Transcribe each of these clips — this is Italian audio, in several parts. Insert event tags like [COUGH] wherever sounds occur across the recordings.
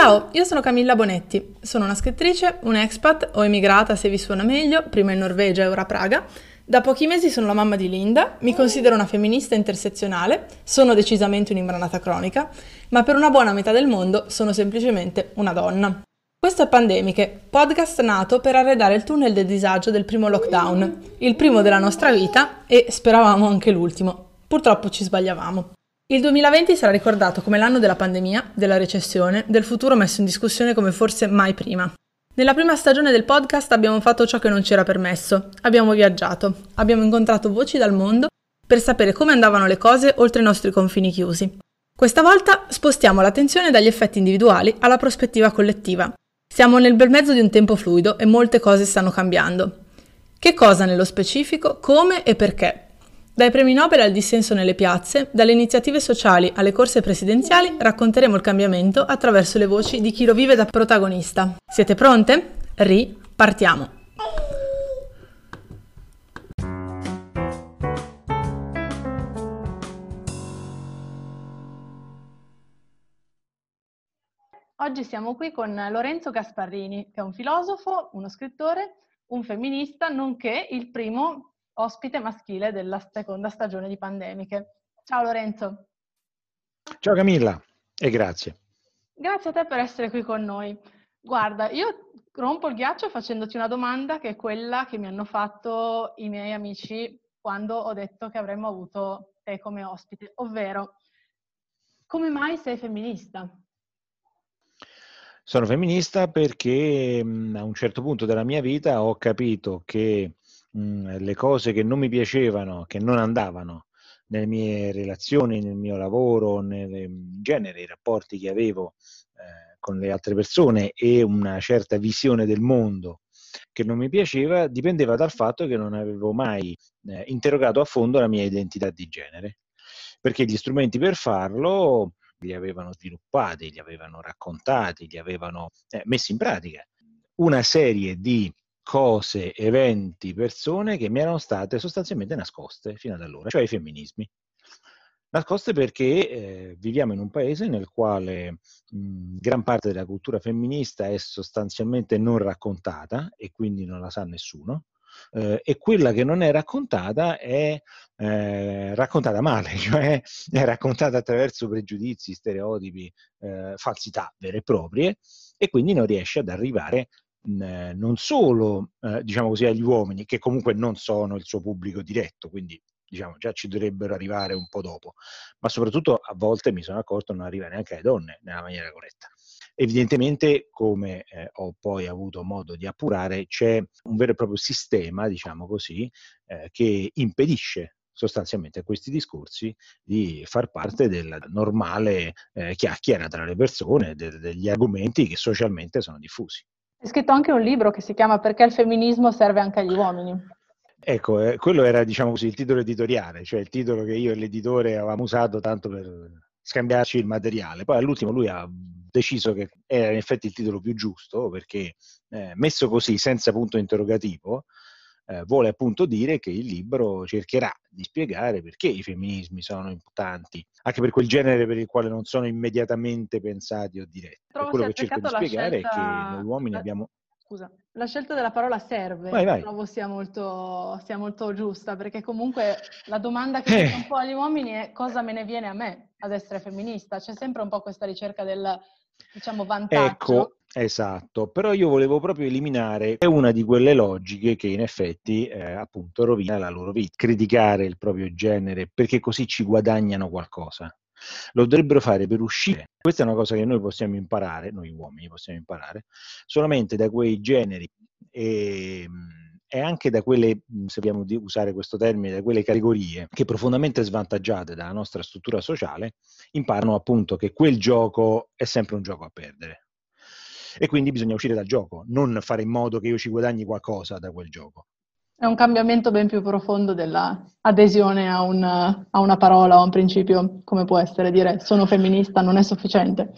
Ciao, io sono Camilla Bonetti, sono una scrittrice, un'expat, ho emigrata se vi suona meglio, prima in Norvegia e ora a Praga. Da pochi mesi sono la mamma di Linda, mi considero una femminista intersezionale, sono decisamente un'imbranata cronica, ma per una buona metà del mondo sono semplicemente una donna. Questo è Pandemiche, podcast nato per arredare il tunnel del disagio del primo lockdown, il primo della nostra vita e speravamo anche l'ultimo. Purtroppo ci sbagliavamo. Il 2020 sarà ricordato come l'anno della pandemia, della recessione, del futuro messo in discussione come forse mai prima. Nella prima stagione del podcast abbiamo fatto ciò che non ci era permesso, abbiamo viaggiato, abbiamo incontrato voci dal mondo per sapere come andavano le cose oltre i nostri confini chiusi. Questa volta spostiamo l'attenzione dagli effetti individuali alla prospettiva collettiva. Siamo nel bel mezzo di un tempo fluido e molte cose stanno cambiando. Che cosa nello specifico, come e perché? Dai premi Nobel al dissenso nelle piazze, dalle iniziative sociali alle corse presidenziali, racconteremo il cambiamento attraverso le voci di chi lo vive da protagonista. Siete pronte? Ripartiamo! Oggi siamo qui con Lorenzo Gasparrini, che è un filosofo, uno scrittore, un femminista, nonché il primo ospite maschile della seconda stagione di Pandemiche. Ciao Lorenzo. Ciao Camilla e grazie. Grazie a te per essere qui con noi. Guarda, io rompo il ghiaccio facendoti una domanda che è quella che mi hanno fatto i miei amici quando ho detto che avremmo avuto te come ospite, ovvero come mai sei femminista? Sono femminista perché a un certo punto della mia vita ho capito che mh, le cose che non mi piacevano, che non andavano nelle mie relazioni, nel mio lavoro, nel, in genere i rapporti che avevo eh, con le altre persone e una certa visione del mondo che non mi piaceva, dipendeva dal fatto che non avevo mai eh, interrogato a fondo la mia identità di genere, perché gli strumenti per farlo li avevano sviluppati, li avevano raccontati, li avevano eh, messi in pratica. Una serie di cose, eventi, persone che mi erano state sostanzialmente nascoste fino ad allora, cioè i femminismi. Nascoste perché eh, viviamo in un paese nel quale mh, gran parte della cultura femminista è sostanzialmente non raccontata e quindi non la sa nessuno. Eh, e quella che non è raccontata è eh, raccontata male, [LAUGHS] cioè è raccontata attraverso pregiudizi, stereotipi, eh, falsità vere e proprie e quindi non riesce ad arrivare non solo eh, diciamo così, agli uomini, che comunque non sono il suo pubblico diretto, quindi diciamo, già ci dovrebbero arrivare un po' dopo, ma soprattutto a volte mi sono accorto non arriva neanche alle donne nella maniera corretta. Evidentemente, come eh, ho poi avuto modo di appurare, c'è un vero e proprio sistema, diciamo così, eh, che impedisce sostanzialmente a questi discorsi di far parte della normale eh, chiacchiera tra le persone, de- degli argomenti che socialmente sono diffusi. Hai scritto anche un libro che si chiama Perché il femminismo serve anche agli uomini. Ecco, eh, quello era diciamo così il titolo editoriale, cioè il titolo che io e l'editore avevamo usato tanto per scambiarci il materiale. Poi all'ultimo lui ha deciso che era in effetti il titolo più giusto perché eh, messo così senza punto interrogativo eh, vuole appunto dire che il libro cercherà di spiegare perché i femminismi sono importanti, anche per quel genere per il quale non sono immediatamente pensati o diretti. Trovo quello che cerco di spiegare scelta... è che noi uomini la... abbiamo... Scusa, la scelta della parola serve vai, vai. trovo sia molto, sia molto, giusta, perché comunque la domanda che eh. un po' agli uomini è cosa me ne viene a me ad essere femminista? C'è sempre un po' questa ricerca del diciamo, vantaggio. Ecco, esatto, però io volevo proprio eliminare una di quelle logiche che in effetti eh, appunto rovina la loro vita, criticare il proprio genere perché così ci guadagnano qualcosa. Lo dovrebbero fare per uscire. Questa è una cosa che noi possiamo imparare, noi uomini possiamo imparare, solamente da quei generi e, e anche da quelle, se vogliamo usare questo termine, da quelle categorie che profondamente svantaggiate dalla nostra struttura sociale, imparano appunto che quel gioco è sempre un gioco a perdere. E quindi bisogna uscire dal gioco, non fare in modo che io ci guadagni qualcosa da quel gioco. È un cambiamento ben più profondo dell'adesione a, un, a una parola o a un principio, come può essere dire sono femminista non è sufficiente.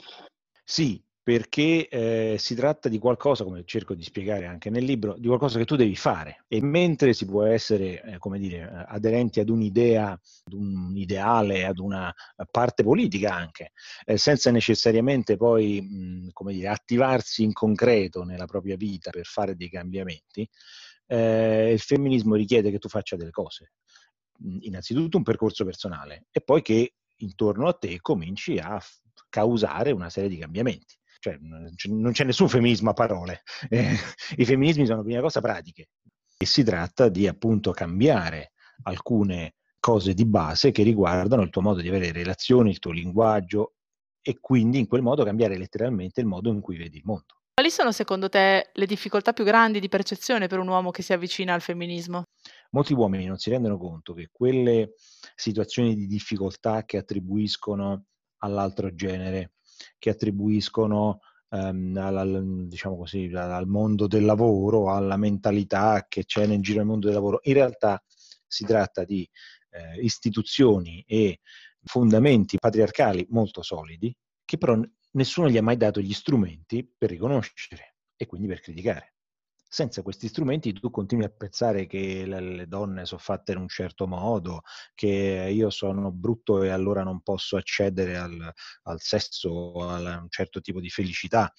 Sì, perché eh, si tratta di qualcosa, come cerco di spiegare anche nel libro, di qualcosa che tu devi fare. E mentre si può essere, eh, come dire, aderenti ad un'idea, ad un ideale, ad una parte politica anche, eh, senza necessariamente poi, mh, come dire, attivarsi in concreto nella propria vita per fare dei cambiamenti, eh, il femminismo richiede che tu faccia delle cose. Innanzitutto un percorso personale e poi che intorno a te cominci a causare una serie di cambiamenti. Cioè, non c'è nessun femminismo a parole. [LAUGHS] Eh, I femminismi sono prima cosa pratiche. E si tratta di appunto cambiare alcune cose di base che riguardano il tuo modo di avere relazioni, il tuo linguaggio e quindi in quel modo cambiare letteralmente il modo in cui vedi il mondo. Quali sono secondo te le difficoltà più grandi di percezione per un uomo che si avvicina al femminismo? Molti uomini non si rendono conto che quelle situazioni di difficoltà che attribuiscono all'altro genere, che attribuiscono ehm, al, diciamo così, al mondo del lavoro, alla mentalità che c'è nel giro del mondo del lavoro. In realtà si tratta di eh, istituzioni e fondamenti patriarcali molto solidi che però nessuno gli ha mai dato gli strumenti per riconoscere e quindi per criticare senza questi strumenti tu continui a pensare che le, donne sono fatte in un certo modo, che io sono brutto e allora non posso accedere al, al sesso, a un certo tipo di felicità,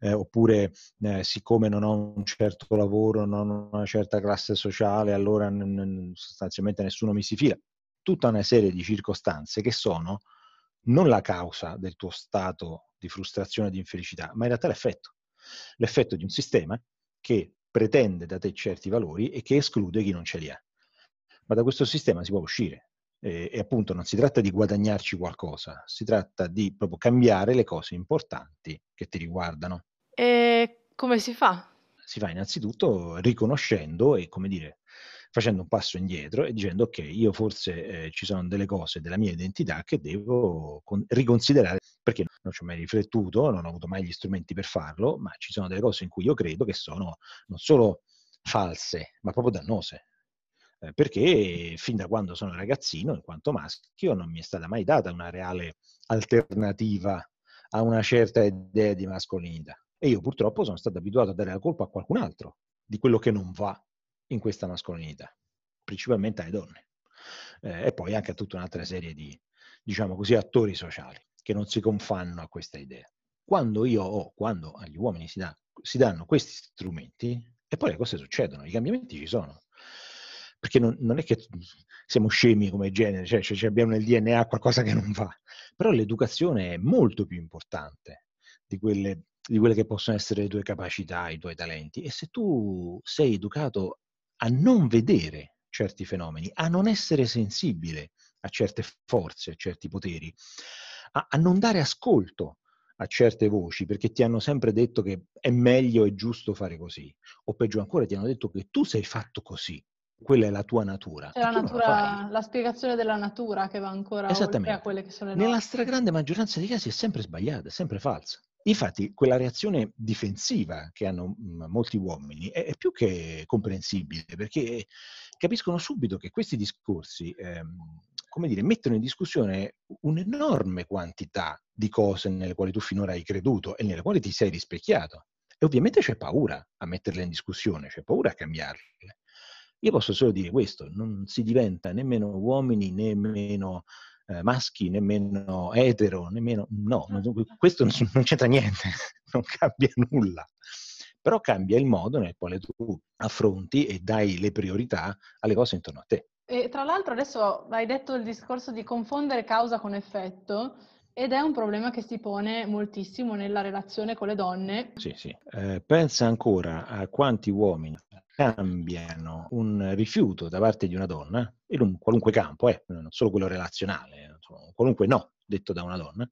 eh, oppure eh, siccome non ho un certo lavoro, non ho una certa classe sociale, allora n- n- sostanzialmente nessuno mi si fila. Tutta una serie di circostanze che sono non la causa del tuo stato di frustrazione e di infelicità, ma in realtà l'effetto. L'effetto di un sistema che pretende da te certi valori e che esclude chi non ce li ha. Ma da questo sistema si può uscire. E, e, appunto non si tratta di guadagnarci qualcosa, si tratta di proprio cambiare le cose importanti che ti riguardano. E come si fa? Si fa innanzitutto riconoscendo e, come dire, facendo un passo indietro e dicendo ok, io forse eh, ci sono delle cose della mia identità che devo con- riconsiderare perché non ci ho mai riflettuto, non ho avuto mai gli strumenti per farlo, ma ci sono delle cose in cui io credo che sono non solo false, ma proprio dannose. Eh, perché fin da quando sono ragazzino, in quanto maschio, non mi è stata mai data una reale alternativa a una certa idea di mascolinità. E io purtroppo sono stato abituato a dare la colpa a qualcun altro di quello che non va in questa mascolinità, principalmente alle donne. Eh, e poi anche a tutta un'altra serie di, diciamo così, attori sociali che non si confanno a questa idea. Quando io ho, quando agli uomini si, dà, si danno questi strumenti, e poi le cose succedono, i cambiamenti ci sono. Perché non, non è che siamo scemi come genere, cioè, cioè abbiamo nel DNA qualcosa che non va. Però l'educazione è molto più importante di quelle, di quelle che possono essere le tue capacità, i tuoi talenti. E se tu sei educato a non vedere certi fenomeni, a non essere sensibile a certe forze, a certi poteri, a, a non dare ascolto a certe voci perché ti hanno sempre detto che è meglio e giusto fare così, o peggio ancora ti hanno detto che tu sei fatto così, quella è la tua natura. C'è la, natura, la spiegazione della natura che va ancora oltre a quelle che sono le Nella nostre. stragrande maggioranza dei casi è sempre sbagliata, è sempre falsa. Infatti, quella reazione difensiva che hanno mhmm, molti uomini è, più che comprensibile, perché capiscono subito che questi discorsi, ehm, come dire, mettono in discussione un'enorme quantità di cose nelle quali tu finora hai creduto e nelle quali ti sei rispecchiato. E ovviamente c'è paura a metterle in discussione, c'è paura a cambiarle. Io posso solo dire questo, non si diventa nemmeno uomini, nemmeno eh, maschi, nemmeno etero, nemmeno... No, questo non c'entra niente, [LAUGHS] non cambia nulla. Però cambia il modo nel quale tu affronti e dai le priorità alle cose intorno a te. E tra l'altro adesso hai detto il discorso di confondere causa con effetto ed è un problema che si pone moltissimo nella relazione con le donne. Sì, sì. Eh, pensa ancora a quanti uomini cambiano un rifiuto da parte di una donna, in un qualunque campo, eh, non solo quello relazionale, qualunque no detto da una donna,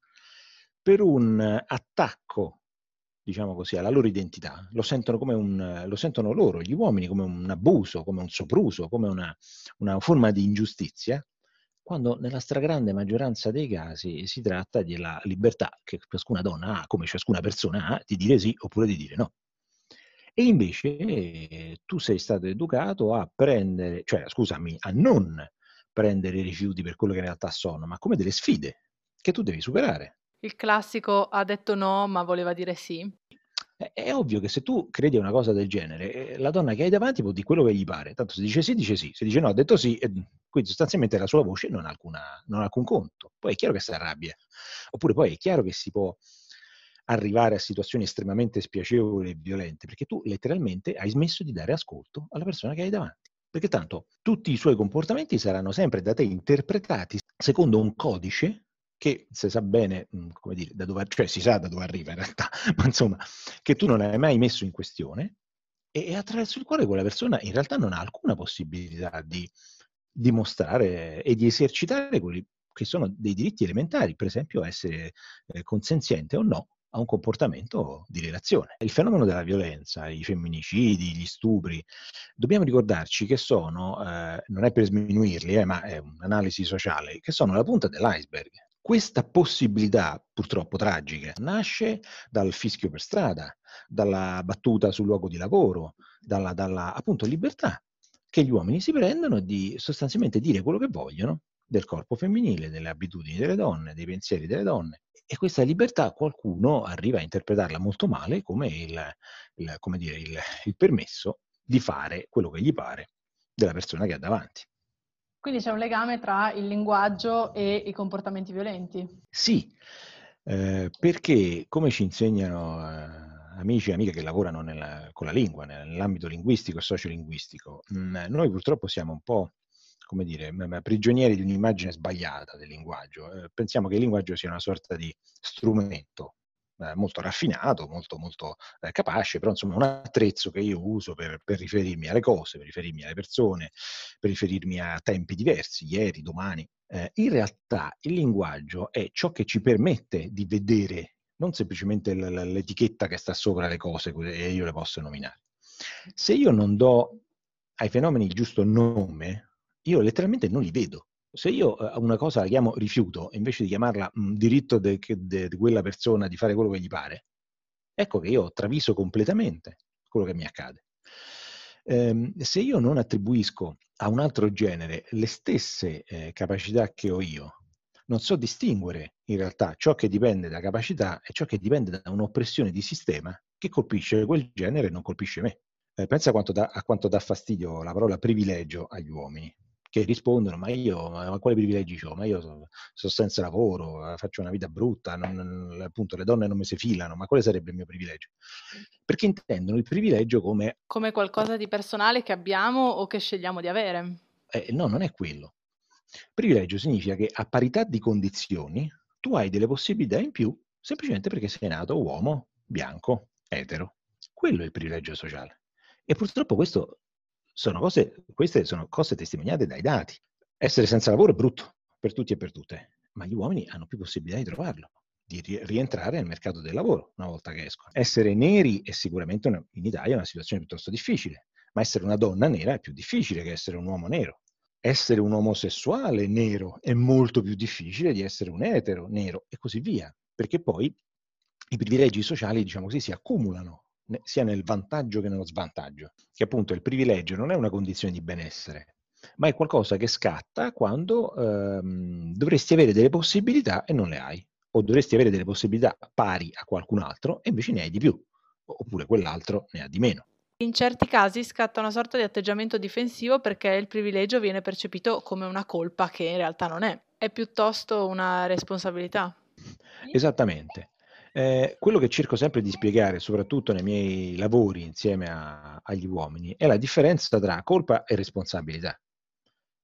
per un attacco, diciamo così, alla loro identità, lo sentono, come un, lo sentono loro, gli uomini, come un abuso, come un sopruso, come una, una forma di ingiustizia, quando nella stragrande maggioranza dei casi si tratta della libertà che ciascuna donna ha, come ciascuna persona ha, di dire sì oppure di dire no. E invece tu sei stato educato a prendere, cioè scusami, a non prendere i rifiuti per quello che in realtà sono, ma come delle sfide che tu devi superare. Il classico ha detto no ma voleva dire sì. È, è ovvio che se tu credi a una cosa del genere, eh, la donna che hai davanti può dire quello che gli pare. Tanto se dice sì, dice sì. Se dice no, ha detto sì. E quindi sostanzialmente la sua voce non ha, alcuna, non ha alcun conto. Poi è chiaro che si arrabbia. Oppure poi è chiaro che si può arrivare a situazioni estremamente spiacevoli e violente, perché tu letteralmente hai smesso di dare ascolto alla persona che hai davanti. Perché tanto tutti i suoi comportamenti saranno sempre da te interpretati secondo un codice che si sa bene, mhmm, come dire, da dove, cioè si sa da dove arriva in realtà, [LAUGHS] ma insomma, che tu non hai mai messo in questione e, attraverso il quale quella persona in realtà non ha alcuna possibilità di dimostrare e di esercitare quelli che sono dei diritti elementari, per esempio essere eh, consenziente o no a un comportamento di relazione. Il fenomeno della violenza, i femminicidi, gli stupri, dobbiamo ricordarci che sono, eh, non è per sminuirli, eh, ma è un'analisi sociale, che sono la punta dell'iceberg. Questa possibilità, purtroppo tragica, nasce dal fischio per strada, dalla battuta sul luogo di lavoro, dalla, dalla appunto libertà che gli uomini si prendono di sostanzialmente dire quello che vogliono del corpo femminile, delle abitudini delle donne, dei pensieri delle donne. E questa libertà qualcuno arriva a interpretarla molto male come il, il, come dire, il, il permesso di fare quello che gli pare della persona che ha davanti. Quindi c'è un legame tra il linguaggio e i comportamenti violenti? Sì, eh, perché come ci insegnano eh, amici e amiche che lavorano nella, con la lingua, nell'ambito linguistico e sociolinguistico, mh, mm, noi purtroppo siamo un po' come dire, prigionieri di un'immagine sbagliata del linguaggio. Eh, pensiamo che il linguaggio sia una sorta di strumento eh, molto raffinato, molto, molto eh, capace, però insomma un attrezzo che io uso per, per, riferirmi alle cose, per riferirmi alle persone, per riferirmi a tempi diversi, ieri, domani. Eh, in realtà il linguaggio è ciò che ci permette di vedere non semplicemente l- l'etichetta che sta sopra le cose e io le posso nominare. Se io non do ai fenomeni il giusto nome, io letteralmente non li vedo se io eh, una cosa la chiamo rifiuto, invece di chiamarla mh, diritto di quella persona di fare quello che gli pare, ecco che io traviso completamente quello che mi accade. Ehm, se io non attribuisco a un altro genere le stesse eh, capacità che ho io, non so distinguere in realtà ciò che dipende da capacità e ciò che dipende da un'oppressione di sistema che colpisce quel genere e non colpisce me. Eh, pensa quanto da, a quanto dà fastidio la parola privilegio agli uomini che rispondono, ma io, ma quali privilegi ho? Ma io sono, senza lavoro, faccio una vita brutta, non, appunto le donne non mi si filano, ma quale sarebbe il mio privilegio? Perché intendono il privilegio come... Come qualcosa di personale che abbiamo o che scegliamo di avere. Eh, no, non è quello. Privilegio significa che a parità di condizioni tu hai delle possibilità in più semplicemente perché sei nato uomo, bianco, etero. Quello è il privilegio sociale. E purtroppo questo sono cose, queste sono cose testimoniate dai dati. Essere senza lavoro è brutto per tutti e per tutte, ma gli uomini hanno più possibilità di trovarlo, di rientrare nel mercato del lavoro una volta che escono. Essere neri è sicuramente una, in Italia una situazione piuttosto difficile, ma essere una donna nera è più difficile che essere un uomo nero. Essere un omosessuale nero è molto più difficile di essere un etero nero e così via, perché poi i privilegi sociali, diciamo così, si accumulano sia nel vantaggio che nello svantaggio, che appunto il privilegio non è una condizione di benessere, ma è qualcosa che scatta quando ehm, dovresti avere delle possibilità e non le hai, o dovresti avere delle possibilità pari a qualcun altro e invece ne hai di più, oppure quell'altro ne ha di meno. In certi casi scatta una sorta di atteggiamento difensivo perché il privilegio viene percepito come una colpa che in realtà non è, è piuttosto una responsabilità. Esattamente. Eh, quello che cerco sempre di spiegare, soprattutto nei miei lavori insieme a, agli uomini, è la differenza tra colpa e responsabilità.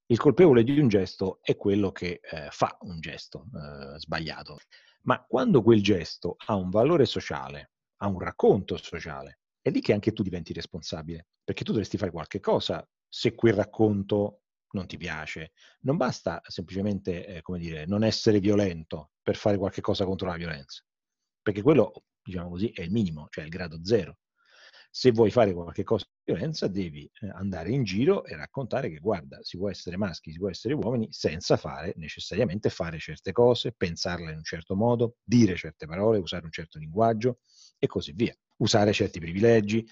Il colpevole di un gesto è quello che eh, fa un gesto eh, sbagliato, ma quando quel gesto ha un valore sociale, ha un racconto sociale, è lì che anche tu diventi responsabile, perché tu dovresti fare qualche cosa se quel racconto non ti piace. Non basta semplicemente, eh, come dire, non essere violento per fare qualche cosa contro la violenza perché quello, diciamo così, è il minimo, cioè il grado zero. Se vuoi fare qualche cosa di violenza, devi eh, andare in giro e raccontare che, guarda, si può essere maschi, si può essere uomini, senza fare necessariamente fare certe cose, pensarle in un certo modo, dire certe parole, usare un certo linguaggio e così via. Usare certi privilegi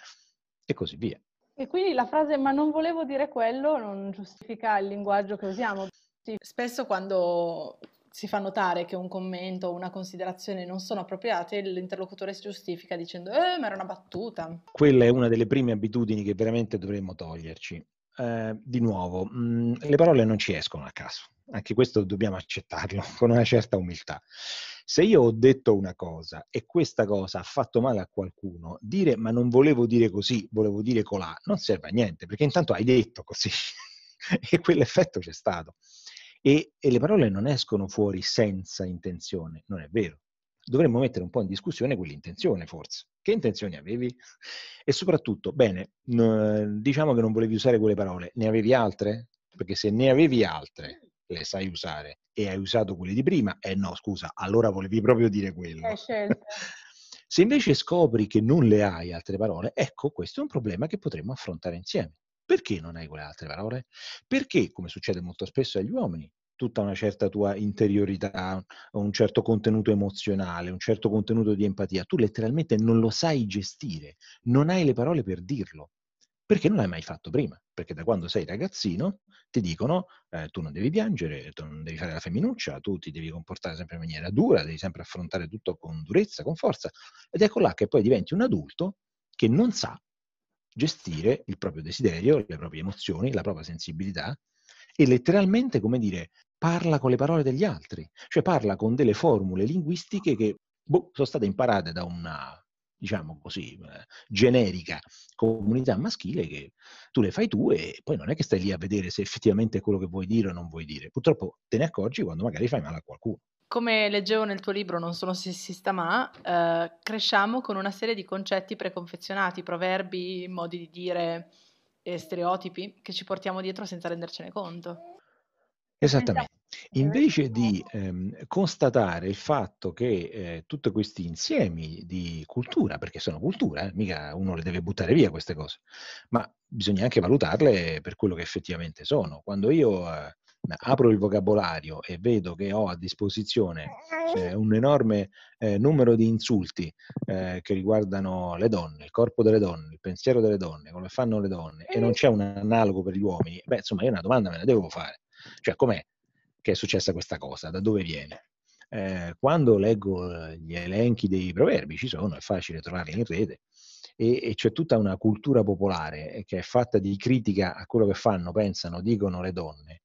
e così via. E quindi la frase ma non volevo dire quello non giustifica il linguaggio che usiamo. Sì. Spesso quando si fa notare che un commento o una considerazione non sono appropriate, l'interlocutore si giustifica dicendo eh, ma era una battuta. Quella è una delle prime abitudini che veramente dovremmo toglierci. Eh, di nuovo, mh, mm, le parole non ci escono a caso, anche questo dobbiamo accettarlo [LAUGHS] con una certa umiltà. Se io ho detto una cosa e questa cosa ha fatto male a qualcuno, dire ma non volevo dire così, volevo dire colà, non serve a niente, perché intanto hai detto così [LAUGHS] e quell'effetto c'è stato. E, e le parole non escono fuori senza intenzione, non è vero. Dovremmo mettere un po' in discussione quell'intenzione, forse. Che intenzioni avevi? E soprattutto, bene, diciamo che non volevi usare quelle parole, ne avevi altre? Perché se ne avevi altre, le sai usare e hai usato quelle di prima, eh no, scusa, allora volevi proprio dire quello. [LAUGHS] Se invece scopri che non le hai altre parole, ecco, questo è un problema che potremmo affrontare insieme. Perché non hai quelle altre parole? Perché, come succede molto spesso agli uomini, tutta una certa tua interiorità, un certo contenuto emozionale, un certo contenuto di empatia, tu letteralmente non lo sai gestire, non hai le parole per dirlo, perché non l'hai mai fatto prima, perché da quando sei ragazzino ti dicono eh, tu non devi piangere, tu non devi fare la femminuccia, tu ti devi comportare sempre in maniera dura, devi sempre affrontare tutto con durezza, con forza, ed ecco là che poi diventi un adulto che non sa gestire il proprio desiderio, le proprie emozioni, la propria sensibilità e letteralmente, come dire, parla con le parole degli altri, cioè parla con delle formule linguistiche che boh, sono state imparate da una, diciamo così, eh, generica comunità maschile che tu le fai tu e poi non è che stai lì a vedere se effettivamente è quello che vuoi dire o non vuoi dire. Purtroppo te ne accorgi quando magari fai male a qualcuno come leggevo nel tuo libro Non sono sessista ma, eh, cresciamo con una serie di concetti preconfezionati, proverbi, modi di dire e stereotipi che ci portiamo dietro senza rendercene conto. Esattamente. Invece di ehm, constatare il fatto che eh, tutti questi insiemi di cultura, perché sono cultura, eh, mica uno le deve buttare via queste cose, ma bisogna anche valutarle per quello che effettivamente sono. Quando io eh, apro il vocabolario e vedo che ho a disposizione eh, un enorme eh, numero di insulti eh, che riguardano le donne, il corpo delle donne, il pensiero delle donne, come fanno le donne, e non c'è un analogo per gli uomini, beh, insomma, io una domanda me la devo fare. Cioè, com'è che è successa questa cosa? Da dove viene? Eh, quando leggo gli elenchi dei proverbi, ci sono, è facile trovarli in rete, e, e, c'è tutta una cultura popolare che è fatta di critica a quello che fanno, pensano, dicono le donne,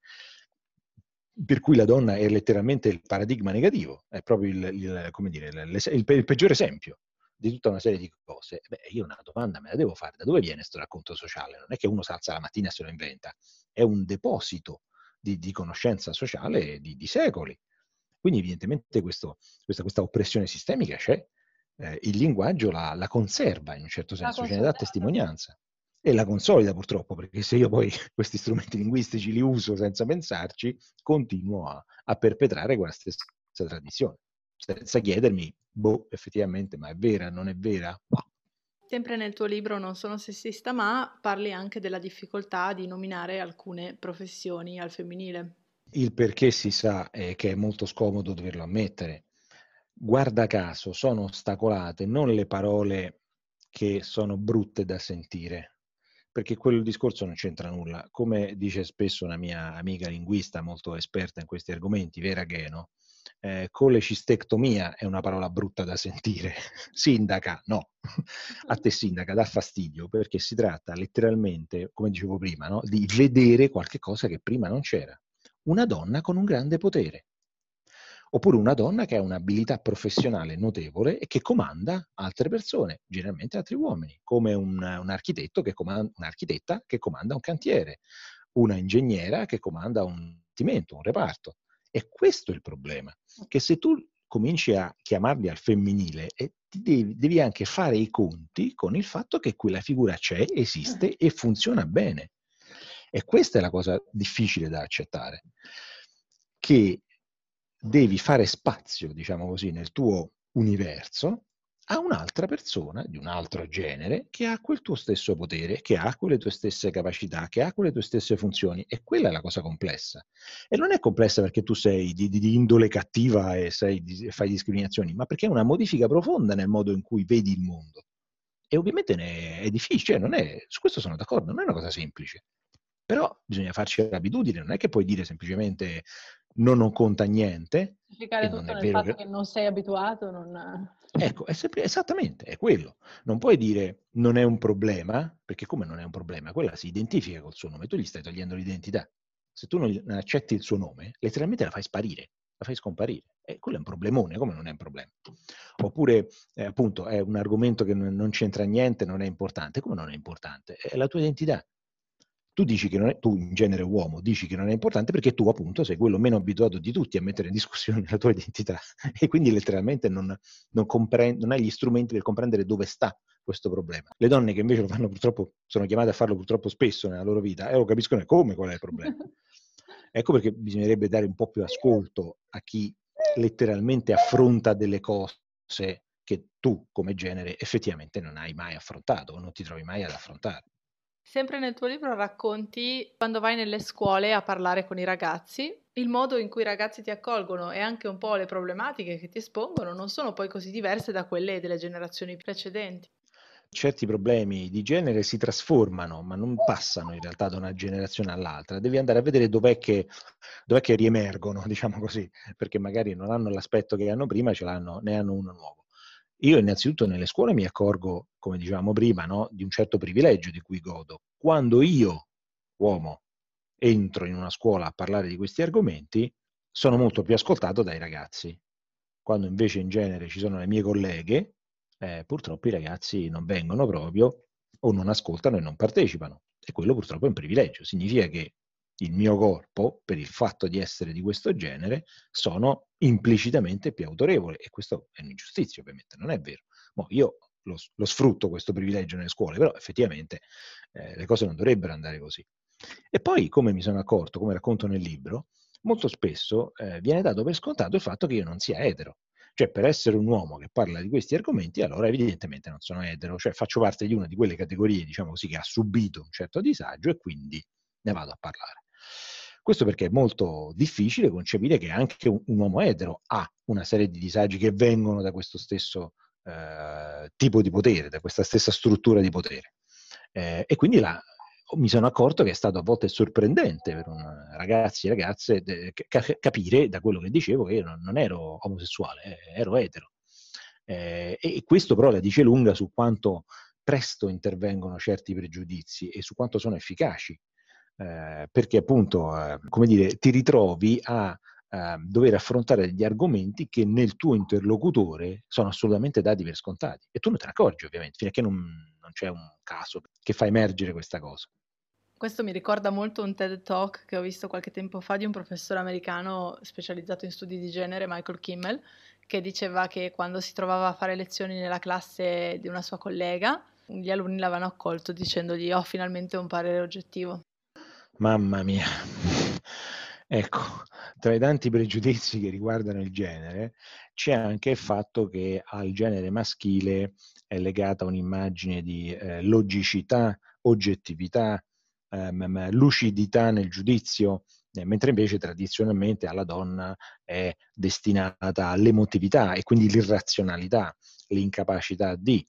per cui la donna è letteralmente il paradigma negativo, è proprio il, il, dire, il, il peggiore esempio di tutta una serie di cose. Beh, io una domanda me la devo fare, da dove viene questo racconto sociale? Non è che uno si alza la mattina e se lo inventa, è un deposito di, di conoscenza sociale di, di, secoli. Quindi evidentemente questo, questa, questa, oppressione sistemica c'è, eh, il linguaggio la, la, conserva in un certo senso, ce ne dà testimonianza e la consolida purtroppo, perché se io poi [LAUGHS] questi strumenti linguistici li uso senza pensarci, continuo a, a perpetrare quella stessa tradizione, senza chiedermi, boh, effettivamente, ma è vera, non è vera? No. Sempre nel tuo libro Non sono sessista, ma parli anche della difficoltà di nominare alcune professioni al femminile. Il perché si sa è che è molto scomodo doverlo ammettere. Guarda caso, sono ostacolate non le parole che sono brutte da sentire, perché quel discorso non c'entra nulla. Come dice spesso una mia amica linguista molto esperta in questi argomenti, Vera Gheno, eh, colecistectomia è una parola brutta da sentire. [LAUGHS] sindaca, no. A te sindaca dà fastidio perché si tratta letteralmente, come dicevo prima, no? di vedere qualche cosa che prima non c'era. Una donna con un grande potere oppure una donna che ha un'abilità professionale notevole e che comanda altre persone, generalmente altri uomini, come un, un architetto che comanda, un'architetta che comanda un cantiere, una ingegnera che comanda un dipartimento, un reparto. E questo è il problema, che se tu cominci a chiamarli al femminile e devi, devi, anche fare i conti con il fatto che quella figura c'è, esiste e funziona bene. E questa è la cosa difficile da accettare, che devi fare spazio, diciamo così, nel tuo universo a un'altra persona di un altro genere che ha quel tuo stesso potere, che ha quelle tue stesse capacità, che ha quelle tue stesse funzioni. E quella è la cosa complessa. E non è complessa perché tu sei di, di, di indole cattiva e di, fai discriminazioni, ma perché è una modifica profonda nel modo in cui vedi il mondo. E ovviamente è difficile, è, su questo sono d'accordo, non è una cosa semplice. Però bisogna farci l'abitudine, non è che puoi dire semplicemente non, non conta niente. Giustificare tutto nel fatto che... non sei abituato, non... Ecco, è sempre, esattamente, è quello. Non puoi dire non è un problema, perché come non è un problema? Quella si identifica col suo nome, tu gli stai togliendo l'identità. Se tu non accetti il suo nome, letteralmente la fai sparire, la fai scomparire. E quello è un problemone, come non è un problema? Oppure, eh, appunto, è un argomento che non c'entra niente, non è importante. Come non è importante? È la tua identità. Tu dici che non è, tu in genere uomo, dici che non è importante perché tu appunto sei quello meno abituato di tutti a mettere in discussione [LAUGHS] la tua identità e quindi letteralmente non, non, comprend- non hai gli strumenti per comprendere dove sta questo problema. Le donne che invece lo fanno purtroppo, sono chiamate a farlo purtroppo spesso nella loro vita e lo capiscono come qual è il problema. [LAUGHS] Ecco perché bisognerebbe dare un po' più ascolto a chi letteralmente affronta delle cose che tu come genere effettivamente non hai mai affrontato o non ti trovi mai ad affrontare. Sempre nel tuo libro racconti quando vai nelle scuole a parlare con i ragazzi, il modo in cui i ragazzi ti accolgono e anche un po' le problematiche che ti espongono non sono poi così diverse da quelle delle generazioni precedenti. Certi problemi di genere si trasformano, ma non passano in realtà da una generazione all'altra. Devi andare a vedere dov'è che, dov'è che riemergono, [LAUGHS] diciamo così, perché magari non hanno l'aspetto che hanno prima, ce l'hanno, ne hanno uno nuovo. Io innanzitutto nelle scuole mi accorgo, come dicevamo prima, no, di un certo privilegio di cui godo. Quando io, uomo, entro in una scuola a parlare di questi argomenti, sono molto più ascoltato dai ragazzi. Quando invece in genere ci sono le mie colleghe, eh, purtroppo i ragazzi non vengono proprio o non ascoltano e non partecipano. E quello purtroppo è un privilegio. Significa che il mio corpo, per il fatto di essere di questo genere, sono implicitamente più autorevole. E questo è un'ingiustizia, ovviamente, non è vero. Mo io lo, lo, sfrutto questo privilegio nelle scuole, però effettivamente eh, le cose non dovrebbero andare così. E poi, come mi sono accorto, come racconto nel libro, molto spesso eh, viene dato per scontato il fatto che io non sia etero. Cioè, per essere un uomo che parla di questi argomenti, allora evidentemente non sono etero, cioè faccio parte di una di quelle categorie, diciamo così, che ha subito un certo disagio e quindi ne vado a parlare. Questo perché è molto difficile concepire che anche un, uomo etero ha una serie di disagi che vengono da questo stesso eh, tipo di potere, da questa stessa struttura di potere. Eh, e quindi la, mi sono accorto che è stato a volte sorprendente per un, ragazzi e ragazze de, ca- capire da quello che dicevo che io non, non ero omosessuale, eh, ero etero. Eh, e questo però la dice lunga su quanto presto intervengono certi pregiudizi e su quanto sono efficaci eh, perché appunto, eh, come dire, ti ritrovi a eh, dover affrontare degli argomenti che nel tuo interlocutore sono assolutamente dati per scontati. E tu non te ne accorgi ovviamente, che non, non c'è un caso che fa emergere questa cosa. Questo mi ricorda molto un TED Talk che ho visto qualche tempo fa di un professore americano specializzato in studi di genere, Michael Kimmel, che diceva che quando si trovava a fare lezioni nella classe di una sua collega, gli alunni l'avevano accolto dicendogli ho oh, finalmente un parere oggettivo. Mamma mia. Ecco, tra i tanti pregiudizi che riguardano il genere, c'è anche il fatto che al genere maschile è legata un'immagine di eh, logicità, oggettività, ehm, lucidità nel giudizio, eh, mentre invece tradizionalmente alla donna è destinata all'emotività e quindi l'irrazionalità, l'incapacità di.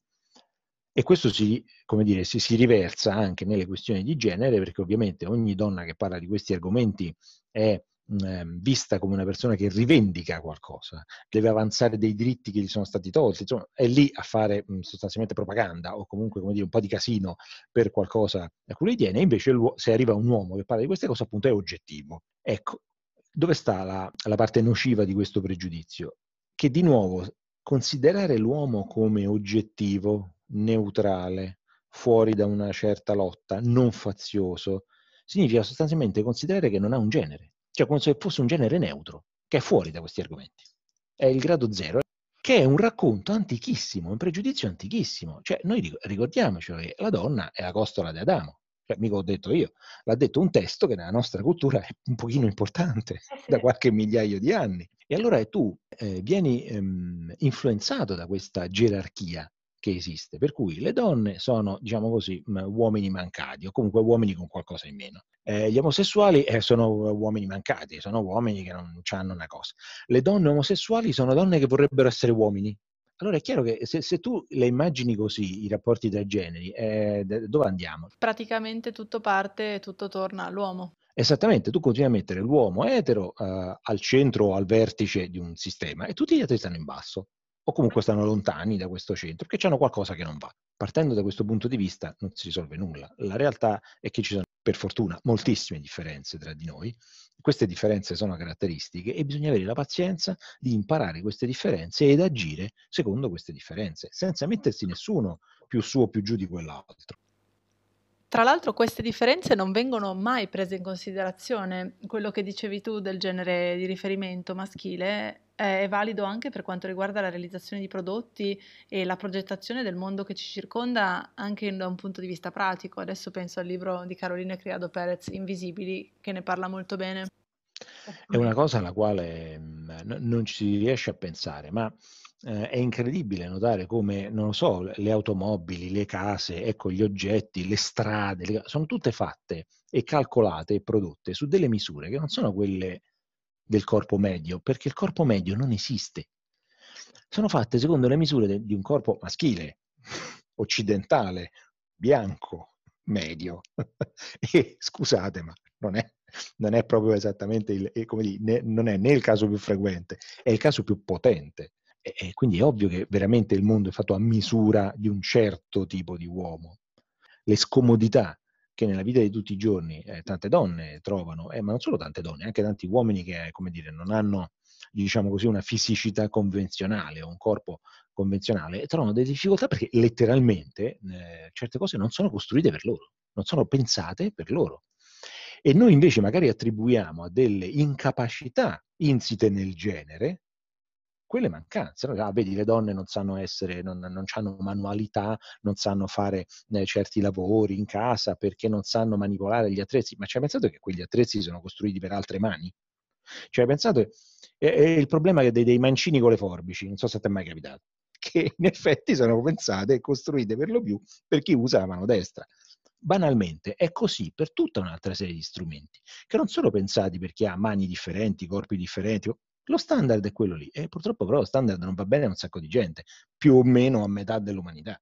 E questo si, dire, si, si, riversa anche nelle questioni di genere, perché ovviamente ogni donna che parla di questi argomenti è eh, vista come una persona che rivendica qualcosa, deve avanzare dei diritti che gli sono stati tolti, insomma, è lì a fare mh, sostanzialmente propaganda o comunque dire, un po' di casino per qualcosa a cui lei tiene, invece se arriva un uomo che parla di queste cose appunto è oggettivo. Ecco, dove sta la, la parte nociva di questo pregiudizio? Che di nuovo considerare l'uomo come oggettivo neutrale, fuori da una certa lotta, non fazioso, significa sostanzialmente considerare che non ha un genere, cioè come se fosse un genere neutro, che è fuori da questi argomenti. È il grado zero, che è un racconto antichissimo, un pregiudizio antichissimo. Cioè, noi ricordiamoci che la donna è la costola di Adamo. Cioè, mica ho detto io, l'ha detto un testo che nella nostra cultura è un pochino importante, eh da qualche migliaio di anni. E allora tu eh, vieni ehm, influenzato da questa gerarchia che esiste, per cui le donne sono, diciamo così, uomini mancati o comunque uomini con qualcosa in meno. Eh, gli omosessuali eh, sono uomini mancati, sono uomini che non hanno una cosa. Le donne omosessuali sono donne che vorrebbero essere uomini. Allora è chiaro che se, se tu le immagini così, i rapporti tra generi, eh, dove andiamo? Praticamente tutto parte e tutto torna all'uomo. Esattamente, tu continui a mettere l'uomo etero uh, al centro o al vertice di un sistema e tutti gli altri stanno in basso o comunque stanno lontani da questo centro perché hanno qualcosa che non va. Partendo da questo punto di vista non si risolve nulla. La realtà è che ci sono, per fortuna, moltissime differenze tra di noi. Queste differenze sono caratteristiche e bisogna avere la pazienza di imparare queste differenze ed agire secondo queste differenze, senza mettersi nessuno più su o più giù di quell'altro. Tra l'altro queste differenze non vengono mai prese in considerazione. Quello che dicevi tu del genere di riferimento maschile è valido anche per quanto riguarda la realizzazione di prodotti e la progettazione del mondo che ci circonda anche da un punto di vista pratico. Adesso penso al libro di Carolina Criado Perez, Invisibili, che ne parla molto bene. È una cosa alla quale mm, non ci si riesce a pensare, ma eh, è incredibile notare come, non lo so, le automobili, le case, ecco, gli oggetti, le strade, sono tutte fatte e calcolate e prodotte su delle misure che non sono quelle del corpo medio, perché il corpo medio non esiste. Sono fatte secondo le misure de, di un corpo maschile, [LAUGHS] occidentale, bianco, medio. [LAUGHS] e scusate, ma non è, non è proprio esattamente il, come dire, non è né il caso più frequente, è il caso più potente. E quindi è ovvio che veramente il mondo è fatto a misura di un certo tipo di uomo. Le scomodità che nella vita di tutti i giorni eh, tante donne trovano, eh, ma non solo tante donne, anche tanti uomini che, come dire, non hanno, diciamo così, una fisicità convenzionale o un corpo convenzionale, trovano delle difficoltà perché letteralmente eh, certe cose non sono costruite per loro, non sono pensate per loro. E noi invece magari attribuiamo a delle incapacità insite nel genere quelle mancanze. Ah, vedi, le donne non sanno essere, non, non hanno manualità, non sanno fare eh, certi lavori in casa perché non sanno manipolare gli attrezzi. Ma ci hai pensato che quegli attrezzi sono costruiti per altre mani? Ci hai pensato? È, è il problema dei, dei mancini con le forbici, non so se ti è mai capitato, [LAUGHS] che in effetti sono pensate e costruite per lo più per chi usa la mano destra. Banalmente è così per tutta un'altra serie di strumenti, che non sono pensati per chi ha mani differenti, corpi differenti, lo standard è quello lì e purtroppo però lo standard non va bene a un sacco di gente, più o meno a metà dell'umanità.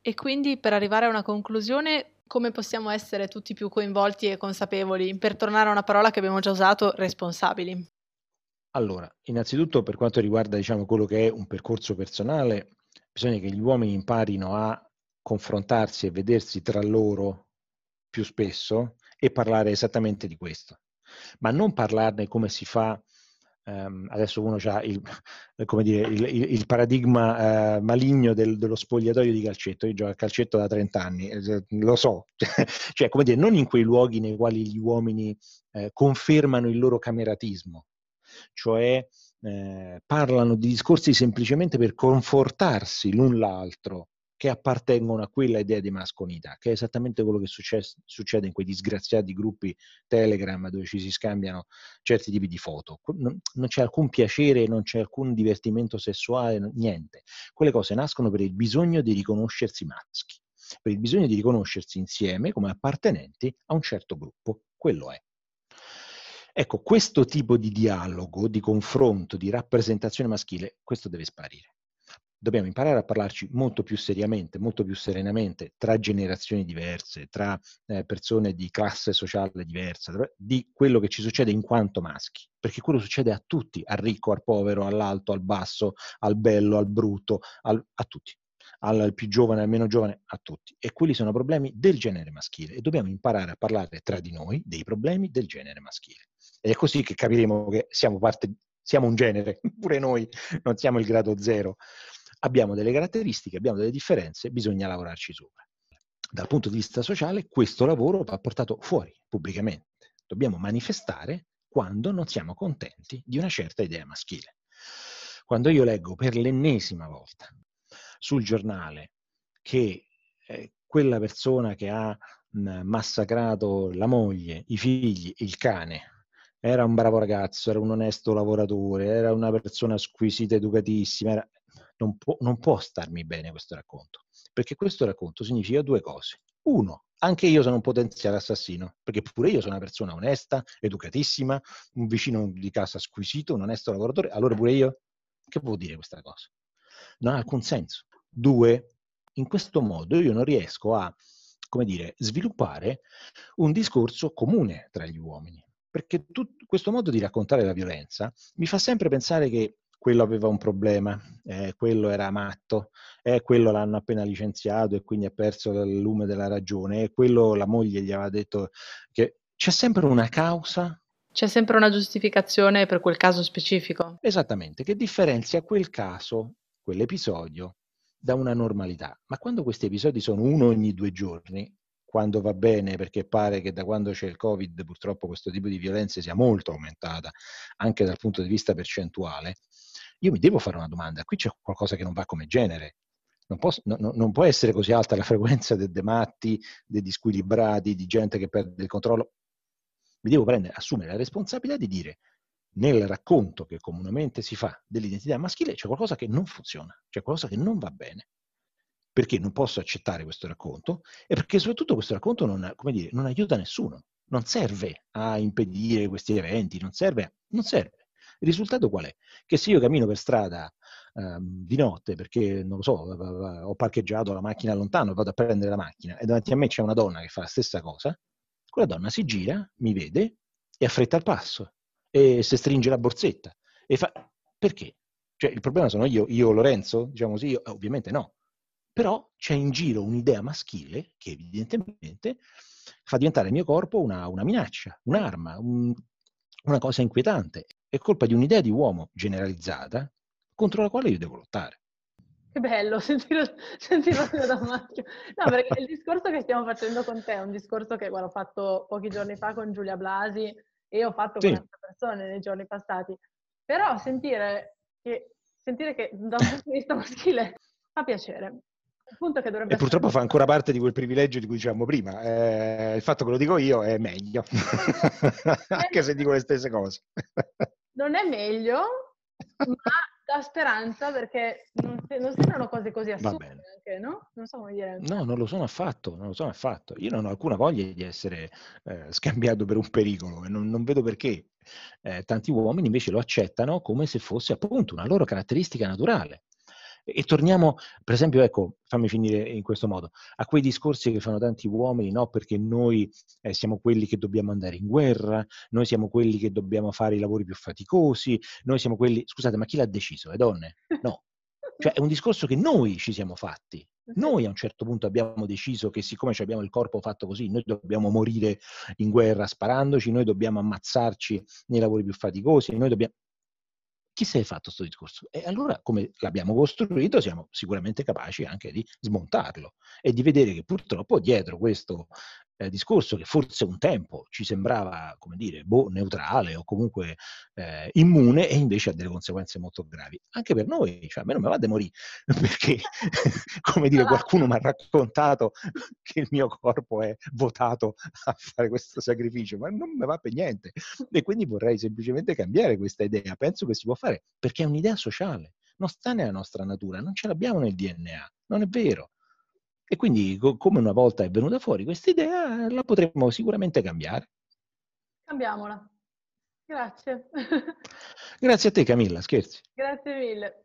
E quindi per arrivare a una conclusione, come possiamo essere tutti più coinvolti e consapevoli? Per tornare a una parola che abbiamo già usato, responsabili. Allora, innanzitutto per quanto riguarda diciamo, quello che è un percorso personale, bisogna che gli uomini imparino a confrontarsi e vedersi tra loro più spesso e parlare esattamente di questo, ma non parlarne come si fa Um, adesso uno ha il, [LAUGHS] dire, il, il, paradigma uh, maligno del, dello spogliatoio di calcetto. Io gioco a calcetto da 30 anni, eh, lo so, [LAUGHS] cioè come dire, non in quei luoghi nei quali gli uomini eh, confermano il loro cameratismo, cioè eh, parlano di discorsi semplicemente per confortarsi l'un l'altro che appartengono a quella idea di mascolinità, che è esattamente quello che succede, in quei disgraziati gruppi Telegram dove ci si scambiano certi tipi di foto. Non c'è alcun piacere, non c'è alcun divertimento sessuale, niente. Quelle cose nascono per il bisogno di riconoscersi maschi, per il bisogno di riconoscersi insieme come appartenenti a un certo gruppo. Quello è. Ecco, questo tipo di dialogo, di confronto, di rappresentazione maschile, questo deve sparire dobbiamo imparare a parlarci molto più seriamente, molto più serenamente tra generazioni diverse, tra eh, persone di classe sociale diversa, di quello che ci succede in quanto maschi, perché quello succede a tutti, al ricco, al povero, all'alto, al basso, al bello, al brutto, al, a tutti, al più giovane, al meno giovane, a tutti. E quelli sono problemi del genere maschile e dobbiamo imparare a parlare tra di noi dei problemi del genere maschile. Ed è così che capiremo che siamo parte, siamo un genere, [LAUGHS] pure noi non siamo il grado zero abbiamo delle caratteristiche, abbiamo delle differenze, bisogna lavorarci sopra. Dal punto di vista sociale, questo lavoro va portato fuori pubblicamente. Dobbiamo manifestare quando non siamo contenti di una certa idea maschile. Quando io leggo per l'ennesima volta sul giornale che eh, quella persona che ha massacrato la moglie, i figli, il cane, era un bravo ragazzo, era un onesto lavoratore, era una persona squisita, educatissima, era non può, non può starmi bene questo racconto, perché questo racconto significa due cose. Uno, anche io sono un potenziale assassino, perché pure io sono una persona onesta, educatissima, un vicino di casa squisito, un onesto lavoratore, allora pure io? Che vuol dire questa cosa? Non ha alcun senso. Due, in questo modo io non riesco a come dire, sviluppare un discorso comune tra gli uomini. Perché tut, questo modo di raccontare la violenza mi fa sempre pensare che quello aveva un problema, eh, quello era matto, eh, quello l'hanno appena licenziato e quindi ha perso il lume della ragione, e quello la moglie gli aveva detto che c'è sempre una causa. C'è sempre una giustificazione per quel caso specifico. Esattamente, che differenzia quel caso, quell'episodio, da una normalità. Ma quando questi episodi sono uno ogni due giorni, quando va bene, perché pare che da quando c'è il Covid purtroppo questo tipo di violenza sia molto aumentata, anche dal punto di vista percentuale, io mi devo fare una domanda, qui c'è qualcosa che non va come genere. Non, posso, no, non può essere così alta la [LAUGHS] frequenza dei de matti, dei disquilibrati, di gente che perde il controllo. Mi devo prendere, assumere la responsabilità di dire nel racconto che comunemente si fa dell'identità maschile c'è qualcosa che non funziona, c'è qualcosa che non va bene. Perché non posso accettare questo racconto e perché soprattutto questo racconto non, dire, non aiuta nessuno, non serve a impedire questi eventi, non serve, non serve. Il risultato qual è? Che se io cammino per strada ehm, di notte perché, non lo so, ho parcheggiato la macchina lontano, vado a prendere la macchina e davanti a me c'è una donna che fa la stessa cosa, quella donna si gira, mi vede e affretta il passo e si stringe la borsetta e fa... Perché? Cioè, il problema sono io, io Lorenzo? Diciamo così, io, ovviamente no. Però c'è in giro un'idea maschile che evidentemente fa diventare il mio corpo una, una minaccia, un'arma, un, una cosa inquietante è colpa di un'idea di uomo generalizzata contro la quale io devo lottare. Che bello [LAUGHS] sentire, sentirlo da maschio. No, perché il discorso che stiamo facendo con te è un discorso che guarda, ho fatto pochi giorni fa con Giulia Blasi e ho fatto sì. con altre persone nei giorni passati. Però sentire che, sentire che da un punto di vista maschile fa piacere e purtroppo fa ancora parte di quel privilegio di cui dicevamo prima. Eh, il fatto che lo dico io è meglio, [LAUGHS] anche se dico le stesse cose. Non è meglio, [LAUGHS] ma dà speranza perché non, non sembrano cose così assurde anche, no? Non so come dire. No, non lo sono affatto, non lo sono affatto. Io non ho alcuna voglia di essere eh, [LAUGHS] scambiato per un pericolo e non, non vedo perché. Eh, tanti uomini invece lo accettano come se fosse appunto una loro caratteristica naturale. E torniamo, per esempio, ecco, fammi finire in questo modo, a quei discorsi che fanno tanti uomini, no? Perché noi eh, siamo quelli che dobbiamo andare in guerra, noi siamo quelli che dobbiamo fare i lavori più faticosi, noi siamo quelli... Scusate, ma chi l'ha deciso? Le donne? No. Cioè è un discorso che noi ci siamo fatti. Noi a un certo punto abbiamo deciso che siccome abbiamo il corpo fatto così, noi dobbiamo morire in guerra sparandoci, noi dobbiamo ammazzarci nei lavori più faticosi, noi dobbiamo chi si è fatto questo discorso? E allora, come l'abbiamo costruito, siamo sicuramente capaci anche di smontarlo e di vedere che purtroppo dietro questo eh, discorso che forse un tempo ci sembrava, come dire, boh, neutrale o comunque eh, immune e invece ha delle conseguenze molto gravi. Anche per noi, cioè a me non mi va di morire, [LAUGHS] perché, [LAUGHS] come dire, qualcuno mi ha raccontato che il mio corpo è votato a fare questo sacrificio, ma non mi va per niente. E quindi vorrei semplicemente cambiare questa idea. Penso che si può fare, perché è un'idea sociale, non sta nella nostra natura, non ce l'abbiamo nel DNA, non è vero. E quindi, co- come una volta è venuta fuori questa idea, la potremmo sicuramente cambiare. Cambiamola. Grazie. [LAUGHS] Grazie a te Camilla, scherzi. Grazie mille.